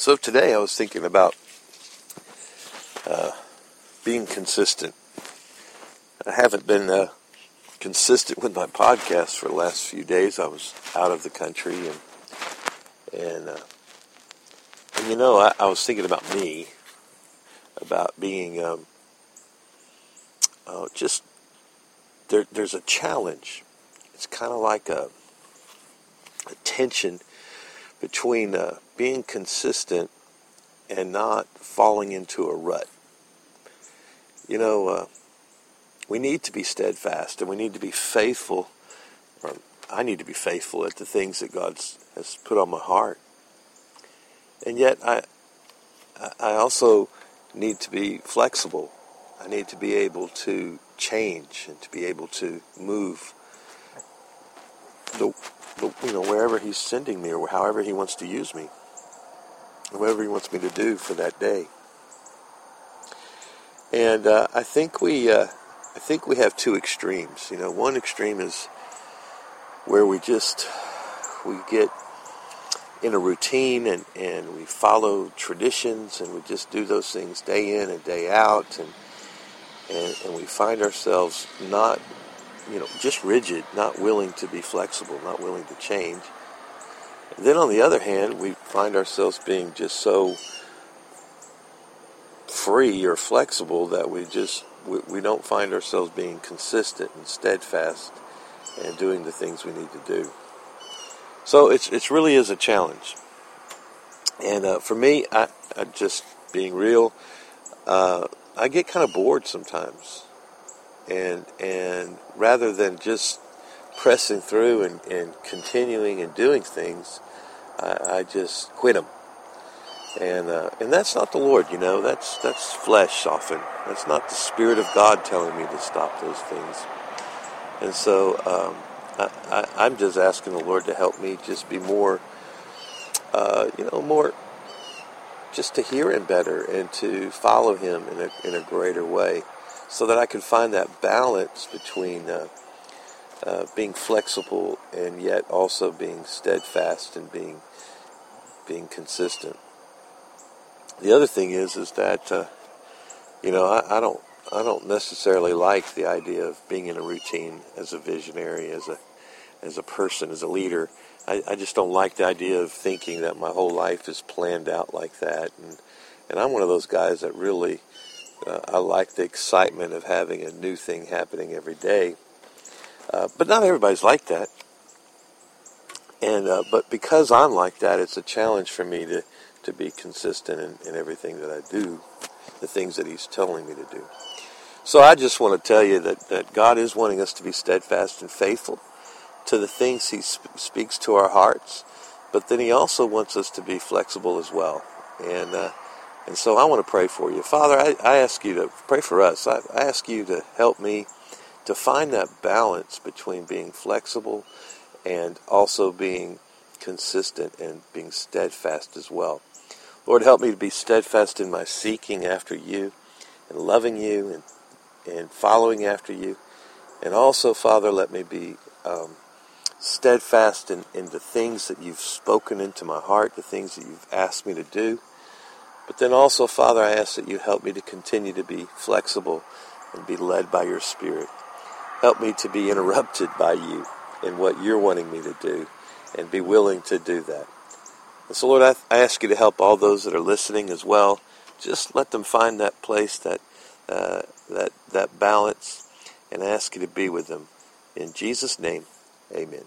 So today I was thinking about uh, being consistent. I haven't been uh, consistent with my podcast for the last few days. I was out of the country, and and, uh, and you know, I, I, was thinking about me, about being um, uh, just there. There's a challenge. It's kind of like a, a tension between uh, being consistent and not falling into a rut. You know, uh, we need to be steadfast and we need to be faithful, or I need to be faithful at the things that God has put on my heart. And yet, I, I also need to be flexible. I need to be able to change and to be able to move the you know, wherever he's sending me or however he wants to use me, whatever he wants me to do for that day. And uh, I think we, uh, I think we have two extremes. You know, one extreme is where we just we get in a routine and, and we follow traditions and we just do those things day in and day out and and, and we find ourselves not you know, just rigid, not willing to be flexible, not willing to change. And then on the other hand, we find ourselves being just so free or flexible that we just we, we don't find ourselves being consistent and steadfast and doing the things we need to do. So it's it really is a challenge. And uh, for me, I, I, just being real, uh, I get kind of bored sometimes and and rather than just pressing through and, and continuing and doing things, I, I just quit them. And uh, and that's not the Lord, you know. That's that's flesh often. That's not the Spirit of God telling me to stop those things. And so um, I, I, am just asking the Lord to help me just be more, uh, you know, more, just to hear Him better and to follow Him in a in a greater way so that I can find that balance between uh, uh, being flexible and yet also being steadfast and being being consistent. The other thing is is that uh, you know I, I, don't I don't necessarily like the idea of being in a routine as a visionary as a as a person as a leader. I, I just don't like the idea of thinking that my whole life is planned out like that and and I'm one of those guys that really uh, I like the excitement of having a new thing happening every day. Uh, but not everybody's like that. And uh, but because I'm like that, it's a challenge for me to, to be consistent in, in everything that I do, the things that He's telling me to do. So I just want to tell you that, that God is wanting us to be steadfast and faithful to the things He sp- speaks to our hearts, but then He also wants us to be flexible as well. And uh, and so I want to pray for you. Father, I, I ask you to pray for us. I, I ask you to help me to find that balance between being flexible and also being consistent and being steadfast as well. Lord, help me to be steadfast in my seeking after you and loving you and, and following after you. And also, Father, let me be um, steadfast in, in the things that you've spoken into my heart, the things that you've asked me to do. But then also, Father, I ask that you help me to continue to be flexible and be led by your Spirit. Help me to be interrupted by you in what you're wanting me to do and be willing to do that. And so, Lord, I, I ask you to help all those that are listening as well. Just let them find that place, that, uh, that, that balance, and ask you to be with them. In Jesus' name, amen.